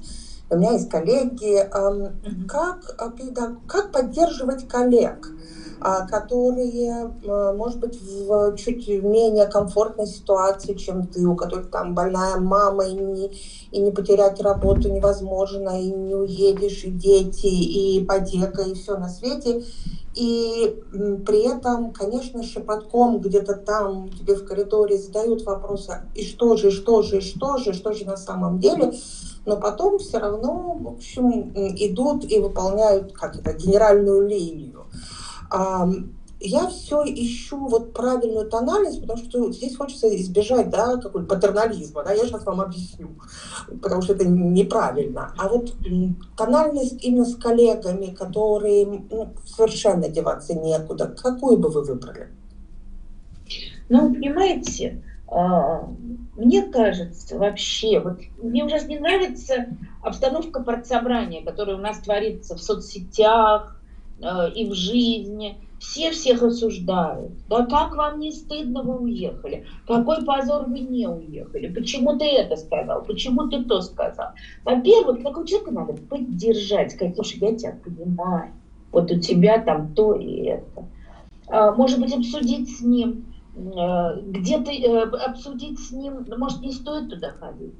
Speaker 2: у меня есть коллеги. Как, э, как поддерживать коллег? А, которые, э, может быть, в чуть менее комфортной ситуации, чем ты, у которых там больная мама, и не, и не потерять работу невозможно, и не уедешь, и дети, и ипотека, и все на свете. И при этом, конечно, шепотком где-то там тебе в коридоре задают вопросы, и что же, что же, что же, что же на самом деле, но потом все равно, в общем, идут и выполняют как это, генеральную линию я все ищу вот правильную тональность, потому что здесь хочется избежать, да, какой-то патернализма, да, я сейчас вам объясню, потому что это неправильно. А вот тональность именно с коллегами, которые ну, совершенно деваться некуда, какую бы вы выбрали?
Speaker 4: Ну, понимаете, а, мне кажется, вообще, вот мне ужасно не нравится обстановка партсобрания, которая у нас творится в соцсетях, Э, и в жизни. Все всех осуждают. Да как вам не стыдно, вы уехали? Какой позор, вы не уехали? Почему ты это сказал? Почему ты то сказал? Во-первых, такого человека надо поддержать, сказать, слушай, я тебя понимаю. Вот у тебя там то и это. А, может быть, обсудить с ним, э, где-то э, обсудить с ним, ну, может, не стоит туда ходить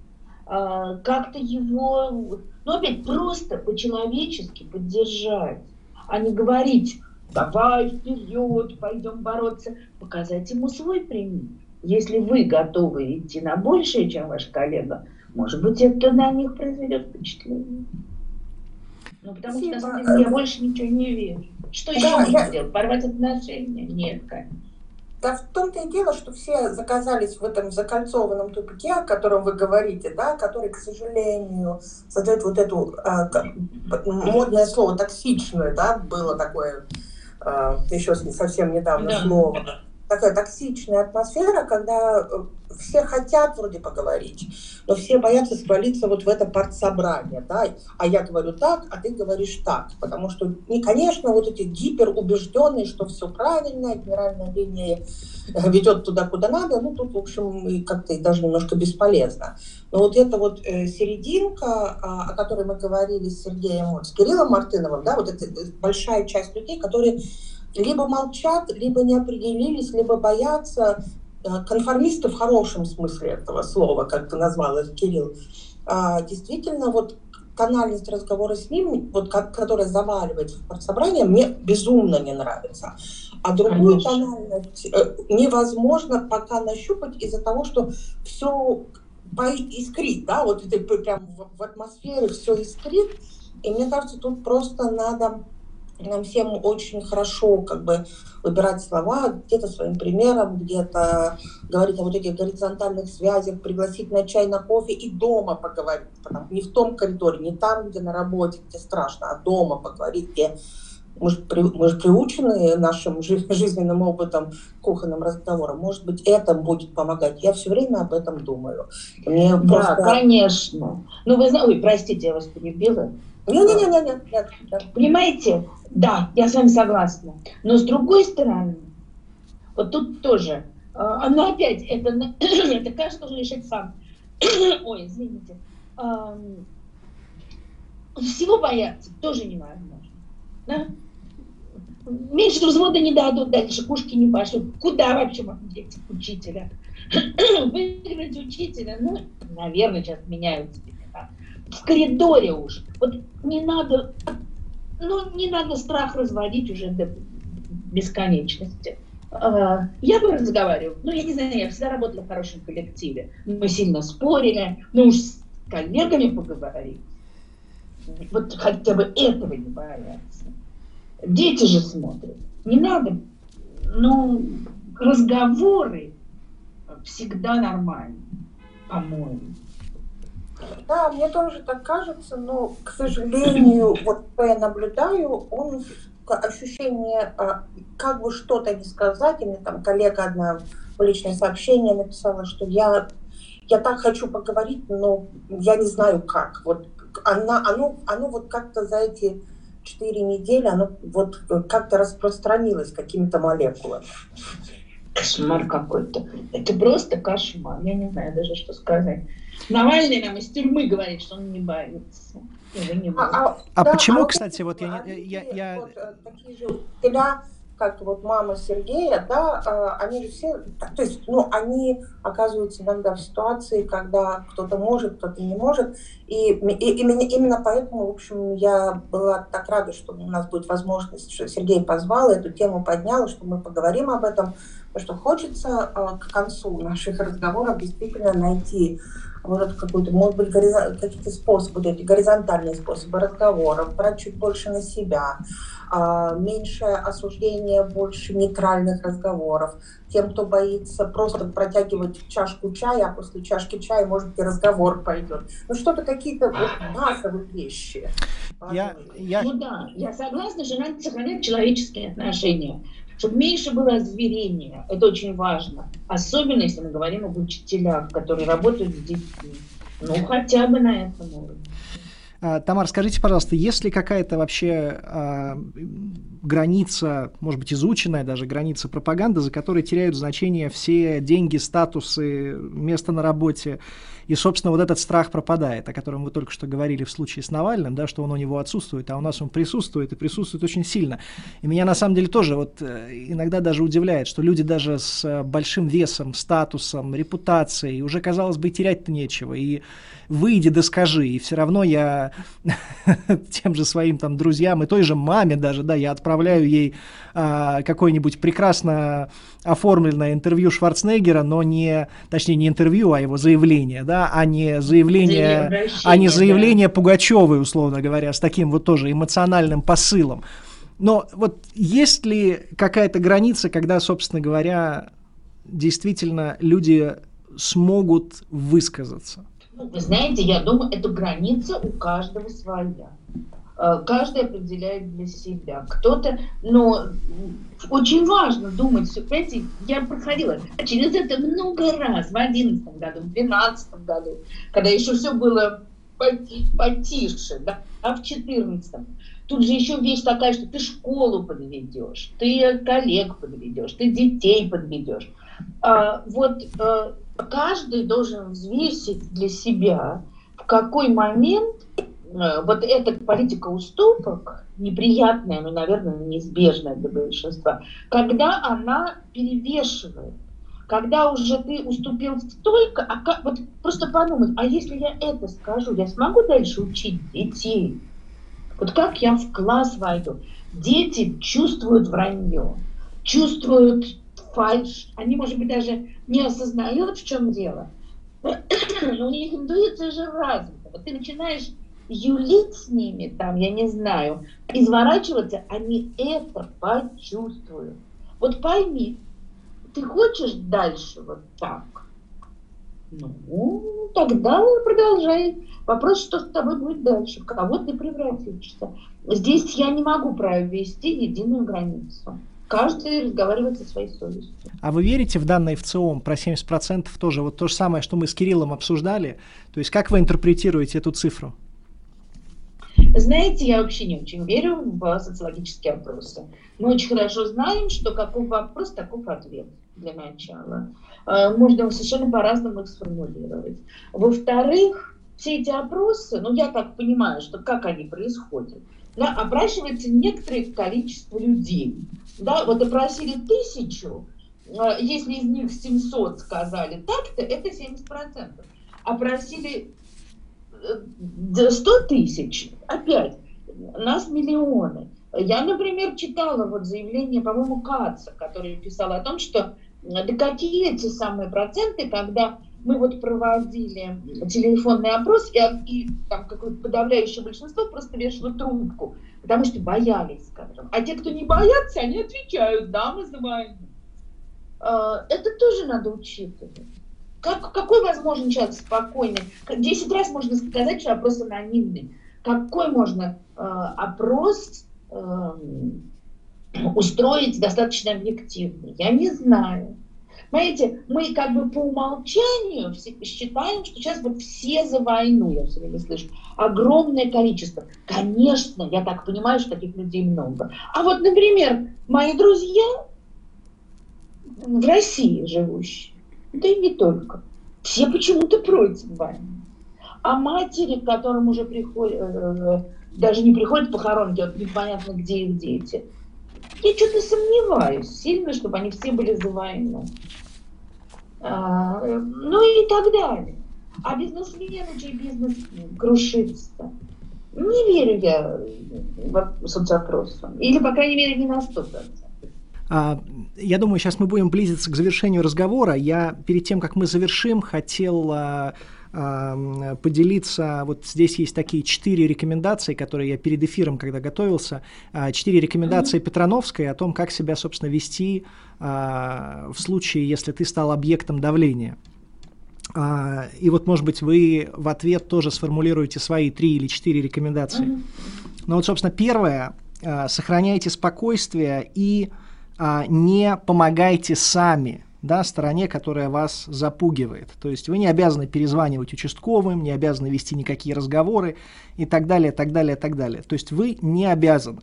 Speaker 4: а, как-то его, ну опять просто по-человечески поддержать а не говорить, давай вперед, пойдем бороться, показать ему свой пример. Если вы готовы идти на большее, чем ваш коллега, может быть, это на них произведет впечатление. Ну, потому Спасибо. что, на самом я больше ничего не верю. Что да, еще можно я... сделать? Порвать отношения? Нет, конечно.
Speaker 2: Да в том-то и дело, что все заказались в этом закольцованном тупике, о котором вы говорите, да, который, к сожалению, создает вот эту а, модное слово токсичное, да, было такое еще совсем недавно да. слово такая токсичная атмосфера, когда э, все хотят вроде поговорить, но все боятся свалиться вот в это партсобрание, да, а я говорю так, а ты говоришь так, потому что, не, конечно, вот эти гиперубежденные, что все правильно, генеральная линия э, ведет туда, куда надо, ну, тут, в общем, как-то даже немножко бесполезно. Но вот эта вот э, серединка, а, о которой мы говорили с Сергеем, вот, с Кириллом Мартыновым, да, вот это большая часть людей, которые либо молчат, либо не определились, либо боятся э, конформисты в хорошем смысле этого слова, как ты назвал их, Кирилл. А, действительно, вот тональность разговора с ним, вот как, которая заваливается в собрание, мне безумно не нравится. А другую Конечно. тональность э, невозможно пока нащупать из-за того, что все искрит, да, вот это прям в атмосфере все искрит. И мне кажется, тут просто надо нам всем очень хорошо как бы выбирать слова, где-то своим примером, где-то говорить о вот этих горизонтальных связях, пригласить на чай, на кофе и дома поговорить. Не в том коридоре, не там, где на работе, где страшно, а дома поговорить, где мы же, при, мы же приучены нашим жизненным опытом кухонным разговорам. Может быть, это будет помогать. Я все время об этом думаю.
Speaker 4: Мне да, просто... конечно. Ну, вы знаете, ой, простите, я вас перебила.
Speaker 2: Не-не-не,
Speaker 4: Понимаете, да, я с вами согласна. Но с другой стороны, вот тут тоже, а, оно опять, это, это каждый должен решать сам. Ой, извините. Всего бояться тоже невозможно. Да? Меньше взвода не дадут, дальше кушки не пошлют. Куда вообще можно деть учителя? Выиграть учителя, ну, наверное, сейчас меняются в коридоре уж. Вот не надо, ну, не надо страх разводить уже до бесконечности. А, я бы разговаривала, ну, я не знаю, я всегда работала в хорошем коллективе. Мы сильно спорили, ну, уж с коллегами поговорить. Вот хотя бы этого не бояться. Дети же смотрят. Не надо, ну, разговоры всегда нормальны, по-моему.
Speaker 2: Да, мне тоже так кажется, но, к сожалению, вот что я наблюдаю, он ощущение, а, как бы что-то не сказать, и мне там коллега одна в личное сообщение написала, что я, я так хочу поговорить, но я не знаю как. Вот она, оно, оно вот как-то за эти четыре недели, оно вот как-то распространилось какими-то молекулами.
Speaker 4: Кошмар какой-то. Это просто кошмар. Я не знаю даже, что сказать. Навальный нам из тюрьмы говорит, что он не боится.
Speaker 1: А, а, а да, почему, а кстати, вот я... я, я.
Speaker 2: Вот, э, такие же учителя, как вот мама Сергея, да, а, они же все, то есть, ну, они оказываются иногда в ситуации, когда кто-то может, кто-то не может, и, и именно, именно поэтому, в общем, я была так рада, что у нас будет возможность, что Сергей позвал, эту тему поднял, что мы поговорим об этом, потому что хочется а, к концу наших разговоров действительно найти вот какой-то, может быть, какие-то способы, эти горизонтальные способы разговоров, брать чуть больше на себя, а, меньше осуждения, больше нейтральных разговоров. Тем, кто боится просто протягивать чашку чая, а после чашки чая, может быть, и разговор пойдет. Ну, что-то какие-то вот базовые вещи.
Speaker 4: Я, я... Ну да, я согласна, что надо сохранять человеческие отношения чтобы меньше было озверения. Это очень важно. Особенно, если мы говорим об учителях, которые работают с детьми. Ну, хотя бы на этом уровне.
Speaker 1: А, Тамар, скажите, пожалуйста, есть ли какая-то вообще а, граница, может быть, изученная даже граница пропаганды, за которой теряют значение все деньги, статусы, место на работе, и, собственно, вот этот страх пропадает, о котором вы только что говорили в случае с Навальным, да, что он у него отсутствует, а у нас он присутствует, и присутствует очень сильно. И меня, на самом деле, тоже вот э, иногда даже удивляет, что люди даже с э, большим весом, статусом, репутацией, уже, казалось бы, терять-то нечего, и выйди да скажи, и все равно я тем же своим там друзьям и той же маме даже, да, я отправляю ей а, какое-нибудь прекрасно оформленное интервью Шварценеггера, но не, точнее, не интервью, а его заявление, да, а не заявление, а не заявление да. Пугачевой, условно говоря, с таким вот тоже эмоциональным посылом. Но вот есть ли какая-то граница, когда, собственно говоря, действительно люди смогут высказаться?
Speaker 4: Вы знаете, я думаю, эта граница у каждого своя. Э, каждый определяет для себя. Кто-то, но очень важно думать, понимаете, я проходила через это много раз, в 2011 году, в 2012 году, когда еще все было потише, да, а в 2014. Тут же еще вещь такая, что ты школу подведешь, ты коллег подведешь, ты детей подведешь. А, вот а, каждый должен взвесить для себя, в какой момент Э, вот эта политика уступок, неприятная, но, наверное, неизбежная для большинства, когда она перевешивает, когда уже ты уступил столько, а как, вот просто подумать, а если я это скажу, я смогу дальше учить детей? Вот как я в класс войду? Дети чувствуют вранье, чувствуют фальш, они, может быть, даже не осознают, в чем дело. Но у них интуиция же развита. Вот ты начинаешь юлить с ними, там, я не знаю, изворачиваться, они это почувствуют. Вот пойми, ты хочешь дальше вот так? Ну, тогда продолжай. Вопрос, что с тобой будет дальше, в кого ты превратишься. Здесь я не могу провести единую границу. Каждый разговаривает со своей совестью.
Speaker 1: А вы верите в данные в ЦИОМ про 70% тоже? Вот то же самое, что мы с Кириллом обсуждали. То есть как вы интерпретируете эту цифру?
Speaker 4: Знаете, я вообще не очень верю в социологические опросы. Мы очень хорошо знаем, что каков вопрос, таков ответ для начала. Э, можно совершенно по-разному их сформулировать. Во-вторых, все эти опросы, ну я так понимаю, что как они происходят, да, опрашивается некоторое количество людей. Да, вот опросили тысячу, э, если из них 700 сказали так-то, это 70%. Опросили 100 э, тысяч, опять, нас миллионы. Я, например, читала вот заявление, по-моему, Каца, который писал о том, что да какие эти самые проценты, когда мы вот проводили телефонный опрос, и, и там какое-то подавляющее большинство просто вешало трубку, потому что боялись, скажем. А те, кто не боятся, они отвечают, да, мы войну. А, это тоже надо учитывать. Как, какой возможен человек спокойный? Десять раз можно сказать, что опрос анонимный. Какой можно э, опрос э, устроить достаточно объективный? Я не знаю. Понимаете, мы как бы по умолчанию считаем, что сейчас вот все за войну, я все время слышу, огромное количество. Конечно, я так понимаю, что таких людей много. А вот, например, мои друзья в России живущие, да и не только, все почему-то против войны. А матери, к которым уже приходят, э, даже не приходят похоронки, вот непонятно, где их дети – я что-то сомневаюсь сильно, чтобы они все были за войну. А, ну и так далее. А бизнесмены, чей бизнес крушится. Не верю я в соцопросу. Или, по крайней мере, не на 100%.
Speaker 1: А, я думаю, сейчас мы будем близиться к завершению разговора. Я перед тем, как мы завершим, хотел а, поделиться. Вот здесь есть такие четыре рекомендации, которые я перед эфиром, когда готовился, а, четыре рекомендации mm-hmm. Петрановской о том, как себя, собственно, вести а, в случае, если ты стал объектом давления. А, и вот, может быть, вы в ответ тоже сформулируете свои три или четыре рекомендации. Mm-hmm. Ну вот, собственно, первое, сохраняйте спокойствие и не помогайте сами да, стороне, которая вас запугивает. То есть вы не обязаны перезванивать участковым, не обязаны вести никакие разговоры и так далее, так далее, так далее. То есть вы не обязаны.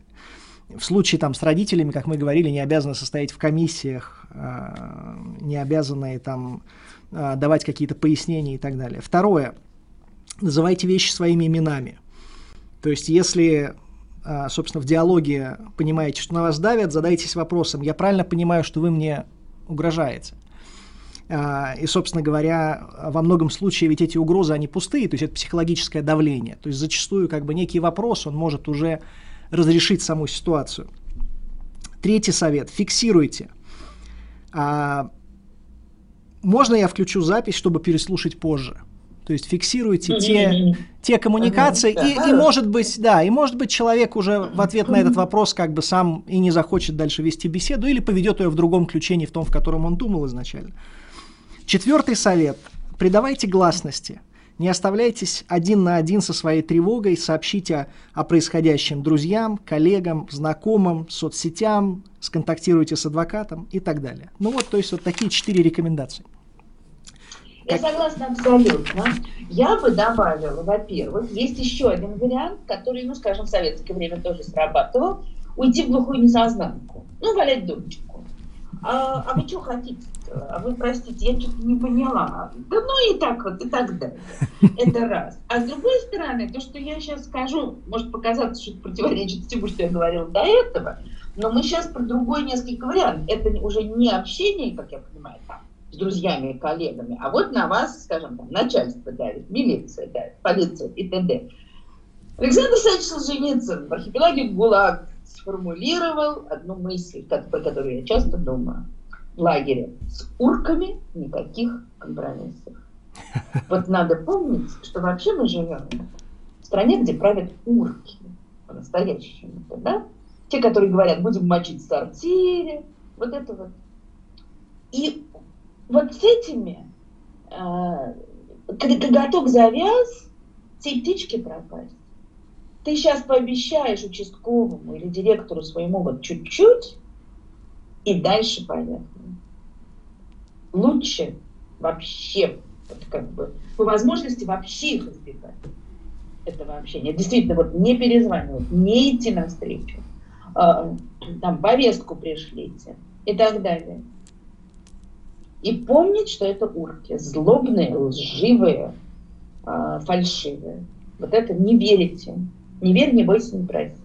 Speaker 1: В случае там с родителями, как мы говорили, не обязаны состоять в комиссиях, э, не обязаны там э, давать какие-то пояснения и так далее. Второе. Называйте вещи своими именами. То есть если э, собственно, в диалоге понимаете, что на вас давят, задайтесь вопросом, я правильно понимаю, что вы мне угрожаете. А, и, собственно говоря, во многом случае ведь эти угрозы, они пустые, то есть это психологическое давление. То есть зачастую как бы некий вопрос, он может уже разрешить саму ситуацию. Третий совет. Фиксируйте. А, можно я включу запись, чтобы переслушать позже? То есть фиксируйте те, те коммуникации, и, и может быть, да, и может быть человек уже в ответ на этот вопрос как бы сам и не захочет дальше вести беседу, или поведет ее в другом ключе, не в том, в котором он думал изначально. Четвертый совет. Придавайте гласности. Не оставляйтесь один на один со своей тревогой, сообщите о происходящем друзьям, коллегам, знакомым, соцсетям, сконтактируйте с адвокатом и так далее. Ну вот, то есть вот такие четыре рекомендации.
Speaker 4: Я согласна абсолютно. Я бы добавила, во-первых, есть еще один вариант, который, ну, скажем, в советское время тоже срабатывал, уйти в глухую несознанку, ну, валять дурочку. А, а вы что хотите? А вы, простите, я что-то не поняла. Да ну и так вот, и так далее. Это раз. А с другой стороны, то, что я сейчас скажу, может показаться, что это противоречит всему, что я говорила до этого, но мы сейчас про другой несколько вариантов. Это уже не общение, как я понимаю, там, друзьями коллегами, а вот на вас, скажем, там, начальство давит, милиция давит, полиция и т.д. Александр Александрович Солженицын в архипелаге ГУЛАГ сформулировал одну мысль, про которую я часто думаю. В лагере с урками никаких компромиссов. Вот надо помнить, что вообще мы живем стране, где правят урки по-настоящему, да? Те, которые говорят, будем мочить в сортире, вот это вот. И вот с этими э, коготок завяз, все птички пропасть. Ты сейчас пообещаешь участковому или директору своему вот чуть-чуть, и дальше поехали. Лучше вообще, вот как бы, по возможности вообще их избегать этого общения. Действительно, вот не перезванивать, не идти навстречу, э, там повестку пришлите и так далее. И помнить, что это урки, злобные, лживые, э, фальшивые. Вот это не верите. Не верь, не бойся, не проси.